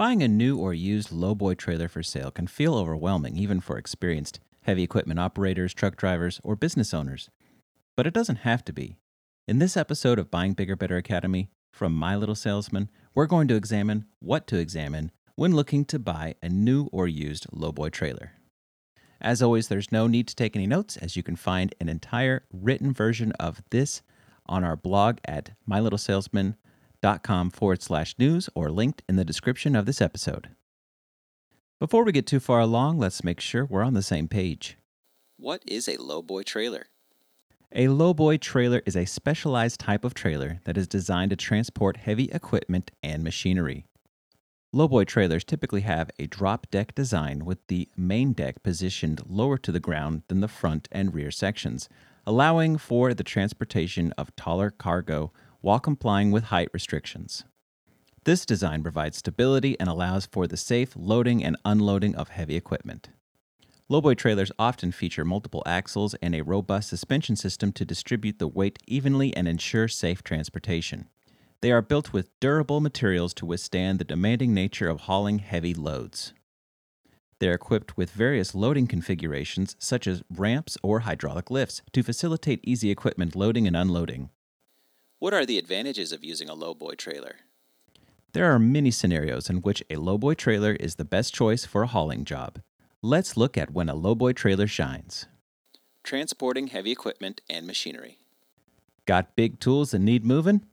Buying a new or used lowboy trailer for sale can feel overwhelming, even for experienced heavy equipment operators, truck drivers, or business owners. But it doesn't have to be. In this episode of Buying Bigger Better Academy from My Little Salesman, we're going to examine what to examine when looking to buy a new or used lowboy trailer. As always, there's no need to take any notes, as you can find an entire written version of this on our blog at mylittlesalesman.com forward slash news or linked in the description of this episode. Before we get too far along, let's make sure we're on the same page. What is a lowboy trailer? A lowboy trailer is a specialized type of trailer that is designed to transport heavy equipment and machinery. Lowboy trailers typically have a drop deck design with the main deck positioned lower to the ground than the front and rear sections, allowing for the transportation of taller cargo while complying with height restrictions. This design provides stability and allows for the safe loading and unloading of heavy equipment. Lowboy trailers often feature multiple axles and a robust suspension system to distribute the weight evenly and ensure safe transportation. They are built with durable materials to withstand the demanding nature of hauling heavy loads. They are equipped with various loading configurations, such as ramps or hydraulic lifts, to facilitate easy equipment loading and unloading. What are the advantages of using a lowboy trailer? There are many scenarios in which a lowboy trailer is the best choice for a hauling job. Let's look at when a lowboy trailer shines. Transporting heavy equipment and machinery. Got big tools that need moving?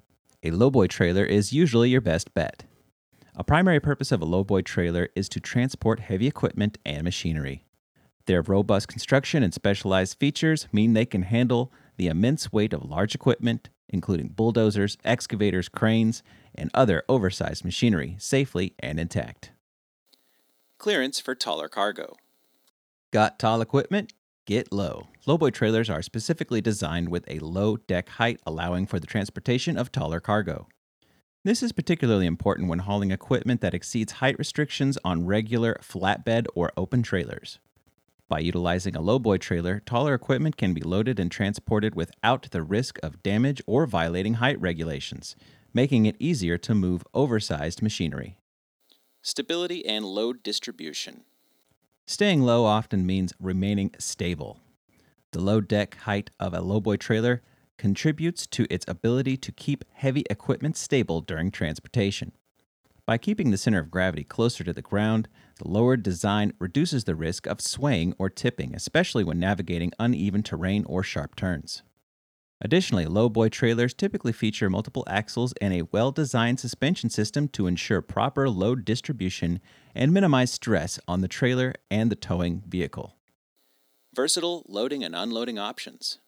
A lowboy trailer is usually your best bet. A primary purpose of a lowboy trailer is to transport heavy equipment and machinery. Their robust construction and specialized features mean they can handle the immense weight of large equipment, including bulldozers, excavators, cranes, and other oversized machinery, safely and intact. Clearance for taller cargo. Got tall equipment? Get low. Lowboy trailers are specifically designed with a low deck height, allowing for the transportation of taller cargo. This is particularly important when hauling equipment that exceeds height restrictions on regular flatbed or open trailers. By utilizing a lowboy trailer, taller equipment can be loaded and transported without the risk of damage or violating height regulations, making it easier to move oversized machinery. Stability and load distribution. Staying low often means remaining stable. The low deck height of a lowboy trailer contributes to its ability to keep heavy equipment stable during transportation. By keeping the center of gravity closer to the ground, the lowered design reduces the risk of swaying or tipping, especially when navigating uneven terrain or sharp turns. Additionally, lowboy trailers typically feature multiple axles and a well designed suspension system to ensure proper load distribution and minimize stress on the trailer and the towing vehicle. Versatile loading and unloading options.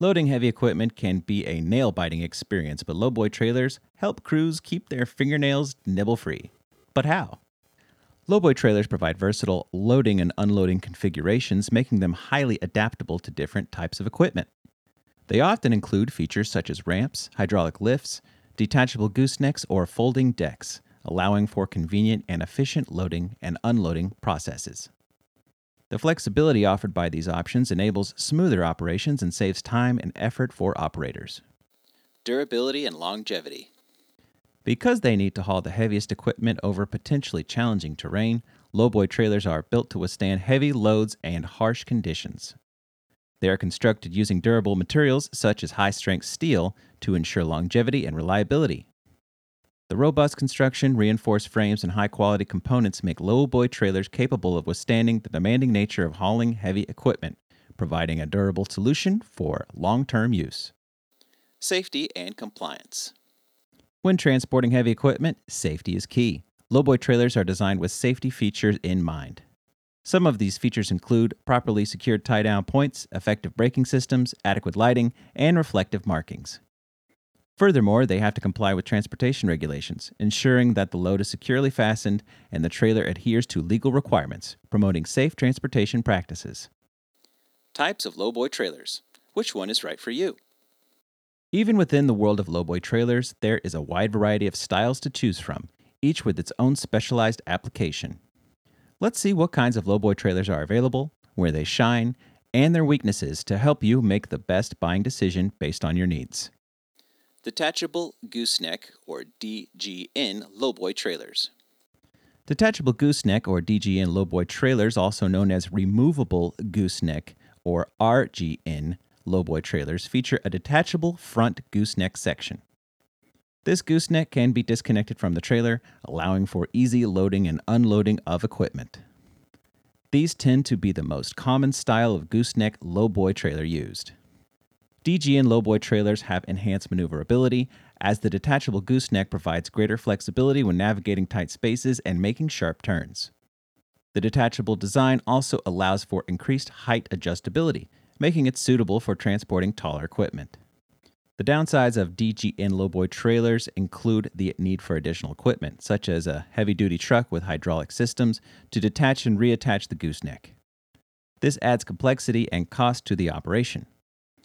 Loading heavy equipment can be a nail biting experience, but lowboy trailers help crews keep their fingernails nibble free. But how? Lowboy trailers provide versatile loading and unloading configurations, making them highly adaptable to different types of equipment. They often include features such as ramps, hydraulic lifts, detachable goosenecks, or folding decks, allowing for convenient and efficient loading and unloading processes. The flexibility offered by these options enables smoother operations and saves time and effort for operators. Durability and longevity. Because they need to haul the heaviest equipment over potentially challenging terrain, lowboy trailers are built to withstand heavy loads and harsh conditions. They are constructed using durable materials such as high strength steel to ensure longevity and reliability. The robust construction, reinforced frames, and high quality components make lowboy trailers capable of withstanding the demanding nature of hauling heavy equipment, providing a durable solution for long term use. Safety and compliance. When transporting heavy equipment, safety is key. Lowboy trailers are designed with safety features in mind. Some of these features include properly secured tie down points, effective braking systems, adequate lighting, and reflective markings. Furthermore, they have to comply with transportation regulations, ensuring that the load is securely fastened and the trailer adheres to legal requirements, promoting safe transportation practices. Types of lowboy trailers. Which one is right for you? Even within the world of lowboy trailers, there is a wide variety of styles to choose from, each with its own specialized application. Let's see what kinds of lowboy trailers are available, where they shine, and their weaknesses to help you make the best buying decision based on your needs. Detachable Gooseneck or DGN lowboy trailers. Detachable gooseneck or DGN lowboy trailers, also known as removable gooseneck or RGN lowboy trailers, feature a detachable front gooseneck section. This gooseneck can be disconnected from the trailer, allowing for easy loading and unloading of equipment. These tend to be the most common style of gooseneck lowboy trailer used. DG DGN lowboy trailers have enhanced maneuverability, as the detachable gooseneck provides greater flexibility when navigating tight spaces and making sharp turns. The detachable design also allows for increased height adjustability, making it suitable for transporting taller equipment. The downsides of DGN lowboy trailers include the need for additional equipment, such as a heavy duty truck with hydraulic systems to detach and reattach the gooseneck. This adds complexity and cost to the operation.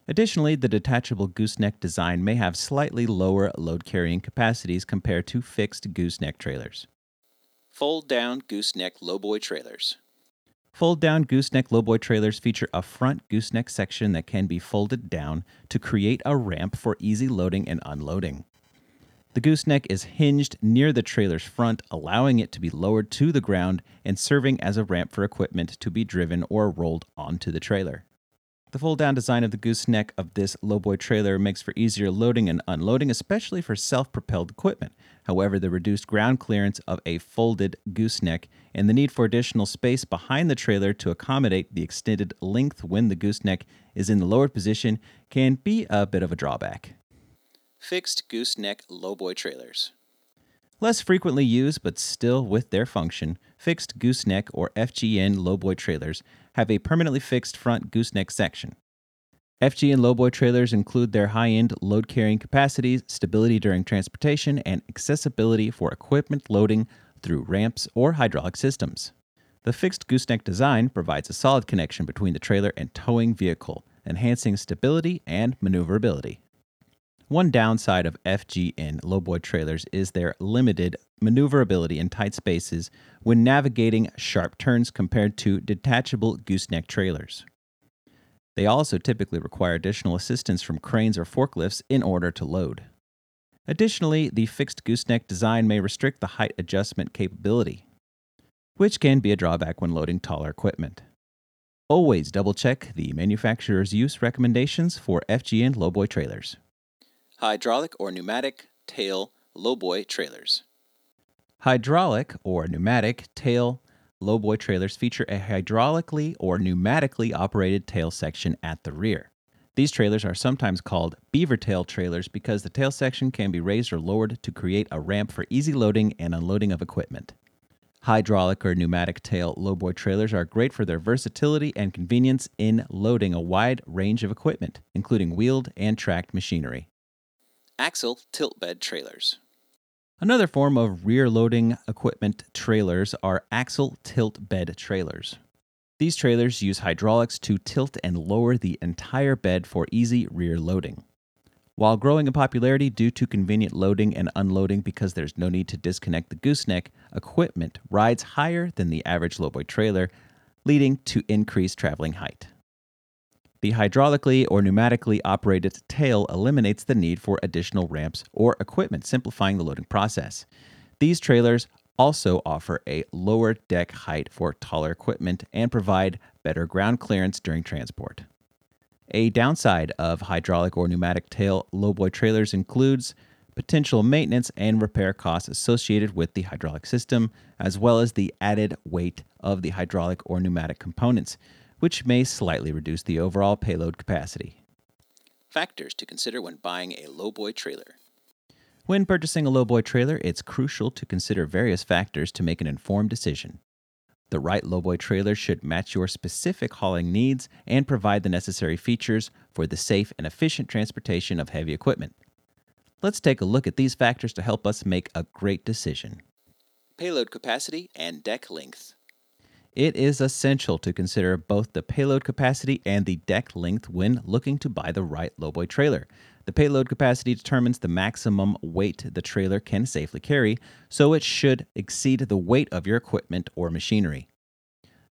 Additionally, the detachable gooseneck design may have slightly lower load carrying capacities compared to fixed gooseneck trailers. Fold down gooseneck lowboy trailers. Fold down gooseneck lowboy trailers feature a front gooseneck section that can be folded down to create a ramp for easy loading and unloading. The gooseneck is hinged near the trailer's front, allowing it to be lowered to the ground and serving as a ramp for equipment to be driven or rolled onto the trailer. The fold down design of the gooseneck of this lowboy trailer makes for easier loading and unloading, especially for self propelled equipment. However, the reduced ground clearance of a folded gooseneck and the need for additional space behind the trailer to accommodate the extended length when the gooseneck is in the lowered position can be a bit of a drawback. Fixed gooseneck lowboy trailers. Less frequently used, but still with their function, fixed gooseneck or FGN lowboy trailers have a permanently fixed front gooseneck section. FGN lowboy trailers include their high end load carrying capacities, stability during transportation, and accessibility for equipment loading through ramps or hydraulic systems. The fixed gooseneck design provides a solid connection between the trailer and towing vehicle, enhancing stability and maneuverability. One downside of FGN lowboy trailers is their limited maneuverability in tight spaces when navigating sharp turns compared to detachable gooseneck trailers. They also typically require additional assistance from cranes or forklifts in order to load. Additionally, the fixed gooseneck design may restrict the height adjustment capability, which can be a drawback when loading taller equipment. Always double check the manufacturer's use recommendations for FGN lowboy trailers hydraulic or pneumatic tail lowboy trailers. Hydraulic or pneumatic tail lowboy trailers feature a hydraulically or pneumatically operated tail section at the rear. These trailers are sometimes called beaver tail trailers because the tail section can be raised or lowered to create a ramp for easy loading and unloading of equipment. Hydraulic or pneumatic tail lowboy trailers are great for their versatility and convenience in loading a wide range of equipment, including wheeled and tracked machinery axle tilt bed trailers. Another form of rear loading equipment trailers are axle tilt bed trailers. These trailers use hydraulics to tilt and lower the entire bed for easy rear loading. While growing in popularity due to convenient loading and unloading because there's no need to disconnect the gooseneck, equipment rides higher than the average lowboy trailer, leading to increased traveling height. The hydraulically or pneumatically operated tail eliminates the need for additional ramps or equipment, simplifying the loading process. These trailers also offer a lower deck height for taller equipment and provide better ground clearance during transport. A downside of hydraulic or pneumatic tail lowboy trailers includes potential maintenance and repair costs associated with the hydraulic system, as well as the added weight of the hydraulic or pneumatic components, which may slightly reduce the overall payload capacity. Factors to consider when buying a lowboy trailer. When purchasing a lowboy trailer, it's crucial to consider various factors to make an informed decision. The right lowboy trailer should match your specific hauling needs and provide the necessary features for the safe and efficient transportation of heavy equipment. Let's take a look at these factors to help us make a great decision. Payload capacity and deck length it is essential to consider both the payload capacity and the deck length when looking to buy the right lowboy trailer. The payload capacity determines the maximum weight the trailer can safely carry, so it should exceed the weight of your equipment or machinery.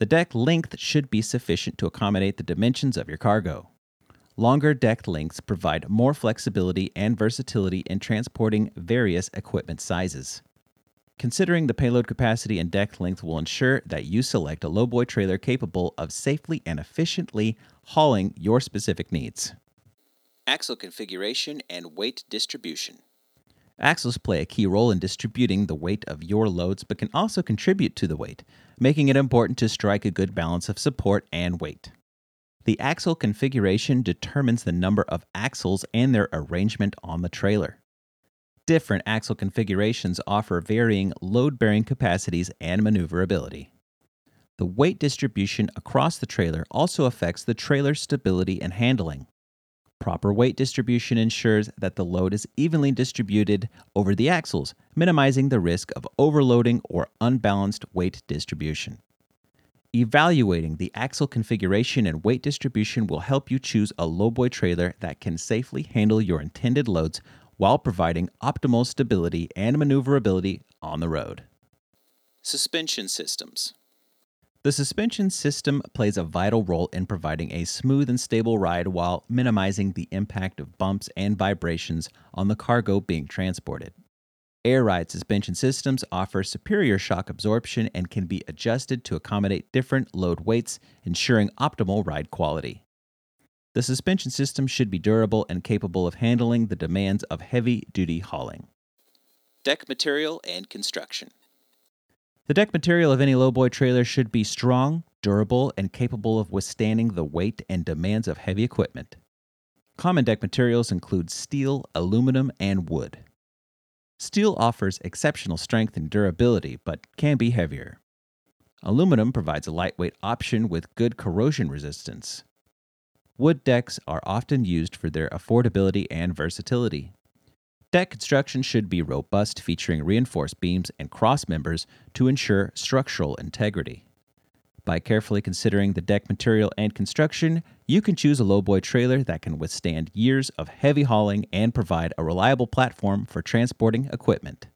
The deck length should be sufficient to accommodate the dimensions of your cargo. Longer deck lengths provide more flexibility and versatility in transporting various equipment sizes. Considering the payload capacity and deck length will ensure that you select a lowboy trailer capable of safely and efficiently hauling your specific needs. Axle configuration and weight distribution. Axles play a key role in distributing the weight of your loads, but can also contribute to the weight, making it important to strike a good balance of support and weight. The axle configuration determines the number of axles and their arrangement on the trailer. Different axle configurations offer varying load bearing capacities and maneuverability. The weight distribution across the trailer also affects the trailer's stability and handling. Proper weight distribution ensures that the load is evenly distributed over the axles, minimizing the risk of overloading or unbalanced weight distribution. Evaluating the axle configuration and weight distribution will help you choose a lowboy trailer that can safely handle your intended loads while providing optimal stability and maneuverability on the road. Suspension systems. The suspension system plays a vital role in providing a smooth and stable ride while minimizing the impact of bumps and vibrations on the cargo being transported. Air ride suspension systems offer superior shock absorption and can be adjusted to accommodate different load weights, ensuring optimal ride quality. The suspension system should be durable and capable of handling the demands of heavy duty hauling. Deck material and construction. The deck material of any lowboy trailer should be strong, durable, and capable of withstanding the weight and demands of heavy equipment. Common deck materials include steel, aluminum, and wood. Steel offers exceptional strength and durability, but can be heavier. Aluminum provides a lightweight option with good corrosion resistance. Wood decks are often used for their affordability and versatility. Deck construction should be robust, featuring reinforced beams and cross members to ensure structural integrity. By carefully considering the deck material and construction, you can choose a lowboy trailer that can withstand years of heavy hauling and provide a reliable platform for transporting equipment.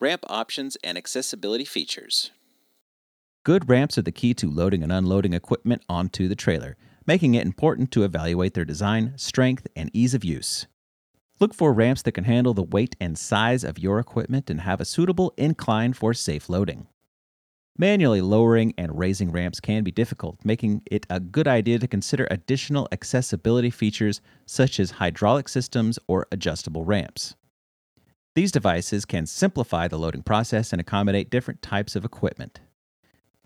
Ramp options and accessibility features. Good ramps are the key to loading and unloading equipment onto the trailer, making it important to evaluate their design, strength, and ease of use. Look for ramps that can handle the weight and size of your equipment and have a suitable incline for safe loading. Manually lowering and raising ramps can be difficult, making it a good idea to consider additional accessibility features such as hydraulic systems or adjustable ramps. These devices can simplify the loading process and accommodate different types of equipment.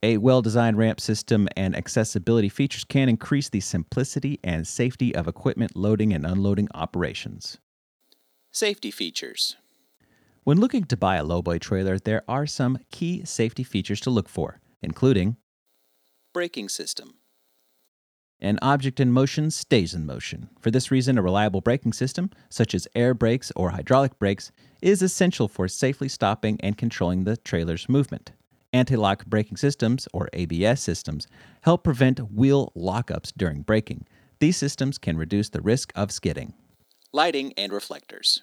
A well designed ramp system and accessibility features can increase the simplicity and safety of equipment loading and unloading operations. Safety features. When looking to buy a lowboy trailer, there are some key safety features to look for, including Braking system. an object in motion stays in motion. For this reason, a reliable braking system, such as air brakes or hydraulic brakes, is essential for safely stopping and controlling the trailer's movement. Anti lock braking systems, or ABS systems, help prevent wheel lockups during braking. These systems can reduce the risk of skidding. Lighting and reflectors.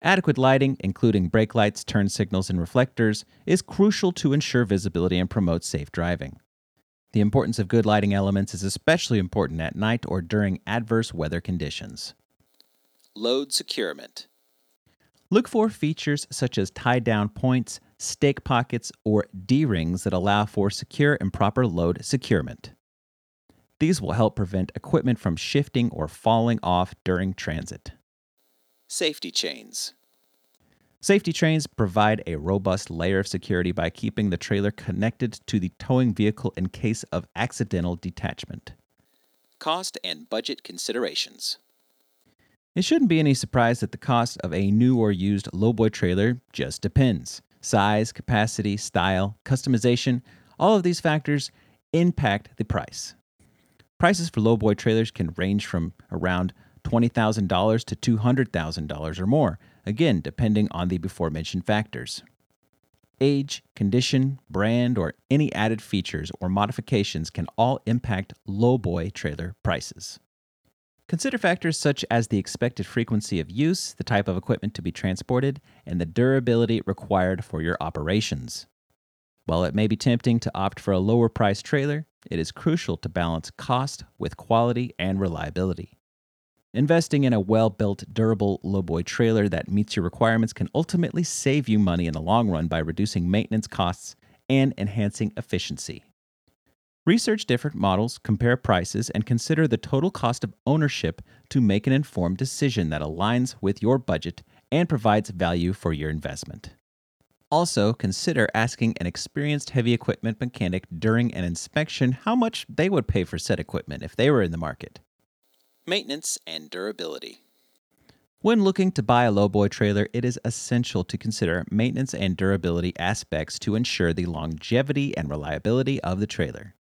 Adequate lighting, including brake lights, turn signals, and reflectors, is crucial to ensure visibility and promote safe driving. The importance of good lighting elements is especially important at night or during adverse weather conditions. Load securement. Look for features such as tie down points, stake pockets, or D rings that allow for secure and proper load securement. These will help prevent equipment from shifting or falling off during transit. Safety chains. Safety chains provide a robust layer of security by keeping the trailer connected to the towing vehicle in case of accidental detachment. Cost and budget considerations. It shouldn't be any surprise that the cost of a new or used lowboy trailer just depends. Size, capacity, style, customization, all of these factors impact the price. Prices for lowboy trailers can range from around $20,000 to $200,000 or more, again, depending on the before mentioned factors. Age, condition, brand, or any added features or modifications can all impact lowboy trailer prices. Consider factors such as the expected frequency of use, the type of equipment to be transported, and the durability required for your operations. While it may be tempting to opt for a lower priced trailer, it is crucial to balance cost with quality and reliability. Investing in a well built, durable lowboy trailer that meets your requirements can ultimately save you money in the long run by reducing maintenance costs and enhancing efficiency. Research different models, compare prices, and consider the total cost of ownership to make an informed decision that aligns with your budget and provides value for your investment. Also, consider asking an experienced heavy equipment mechanic during an inspection how much they would pay for said equipment if they were in the market. Maintenance and durability. When looking to buy a lowboy trailer, it is essential to consider maintenance and durability aspects to ensure the longevity and reliability of the trailer.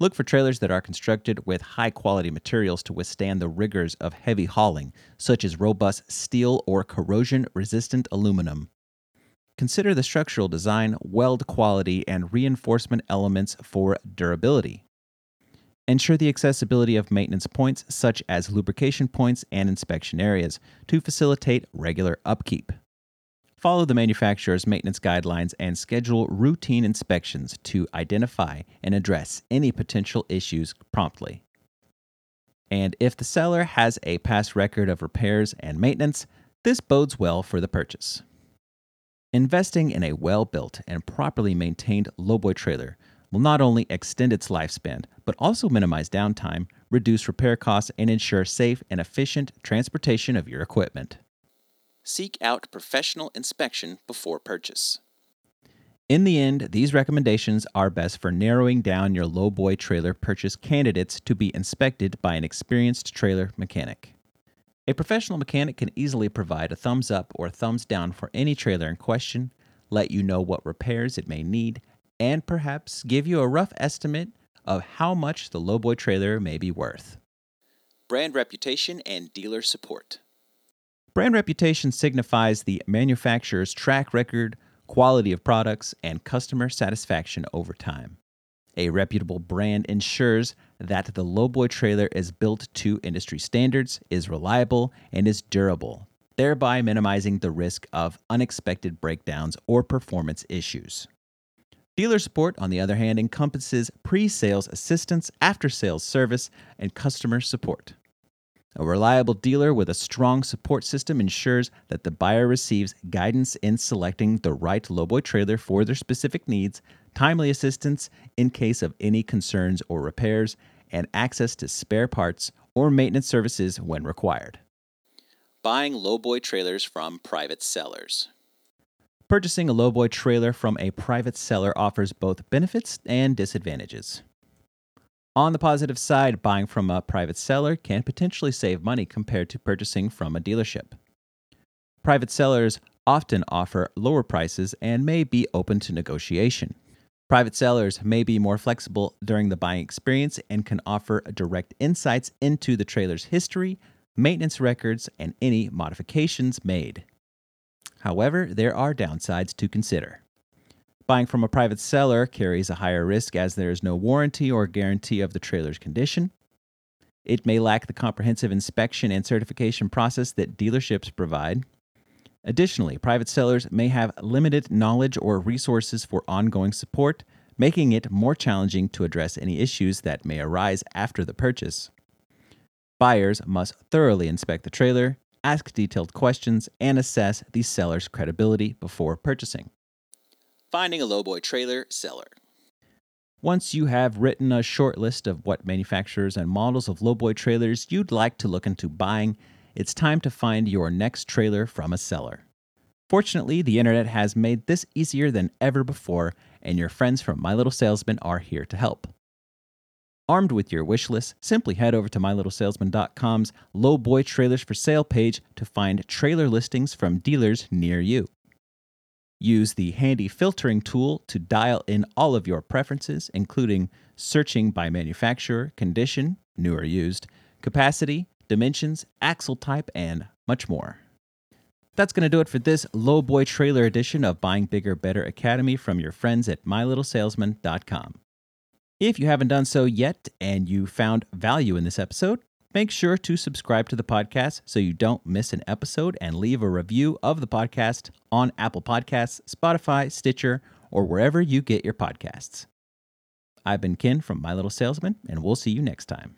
Look for trailers that are constructed with high quality materials to withstand the rigors of heavy hauling, such as robust steel or corrosion resistant aluminum. Consider the structural design, weld quality, and reinforcement elements for durability. Ensure the accessibility of maintenance points, such as lubrication points and inspection areas, to facilitate regular upkeep. Follow the manufacturer's maintenance guidelines and schedule routine inspections to identify and address any potential issues promptly. And if the seller has a past record of repairs and maintenance, this bodes well for the purchase. Investing in a well built and properly maintained lowboy trailer will not only extend its lifespan, but also minimize downtime, reduce repair costs, and ensure safe and efficient transportation of your equipment. Seek out professional inspection before purchase. In the end, these recommendations are best for narrowing down your lowboy trailer purchase candidates to be inspected by an experienced trailer mechanic. A professional mechanic can easily provide a thumbs up or thumbs down for any trailer in question, let you know what repairs it may need, and perhaps give you a rough estimate of how much the lowboy trailer may be worth. Brand reputation and dealer support. Brand reputation signifies the manufacturer's track record, quality of products, and customer satisfaction over time. A reputable brand ensures that the lowboy trailer is built to industry standards, is reliable, and is durable, thereby minimizing the risk of unexpected breakdowns or performance issues. Dealer support, on the other hand, encompasses pre sales assistance, after sales service, and customer support. A reliable dealer with a strong support system ensures that the buyer receives guidance in selecting the right lowboy trailer for their specific needs, timely assistance in case of any concerns or repairs, and access to spare parts or maintenance services when required. Buying lowboy trailers from private sellers. Purchasing a lowboy trailer from a private seller offers both benefits and disadvantages. On the positive side, buying from a private seller can potentially save money compared to purchasing from a dealership. Private sellers often offer lower prices and may be open to negotiation. Private sellers may be more flexible during the buying experience and can offer direct insights into the trailer's history, maintenance records, and any modifications made. However, there are downsides to consider. Buying from a private seller carries a higher risk as there is no warranty or guarantee of the trailer's condition. It may lack the comprehensive inspection and certification process that dealerships provide. Additionally, private sellers may have limited knowledge or resources for ongoing support, making it more challenging to address any issues that may arise after the purchase. Buyers must thoroughly inspect the trailer, ask detailed questions, and assess the seller's credibility before purchasing. Finding a lowboy trailer seller. Once you have written a short list of what manufacturers and models of lowboy trailers you'd like to look into buying, it's time to find your next trailer from a seller. Fortunately, the internet has made this easier than ever before, and your friends from My Little Salesman are here to help. Armed with your wish list, simply head over to mylittlesalesman.com's Low Boy Trailers for Sale page to find trailer listings from dealers near you. Use the handy filtering tool to dial in all of your preferences, including searching by manufacturer, condition, new or used, capacity, dimensions, axle type, and much more. That's going to do it for this Low Boy trailer edition of Buying Bigger Better Academy from your friends at mylittlesalesman.com. If you haven't done so yet and you found value in this episode, make sure to subscribe to the podcast so you don't miss an episode and leave a review of the podcast on Apple Podcasts, Spotify, Stitcher, or wherever you get your podcasts. I've been Ken from My Little Salesman, and we'll see you next time.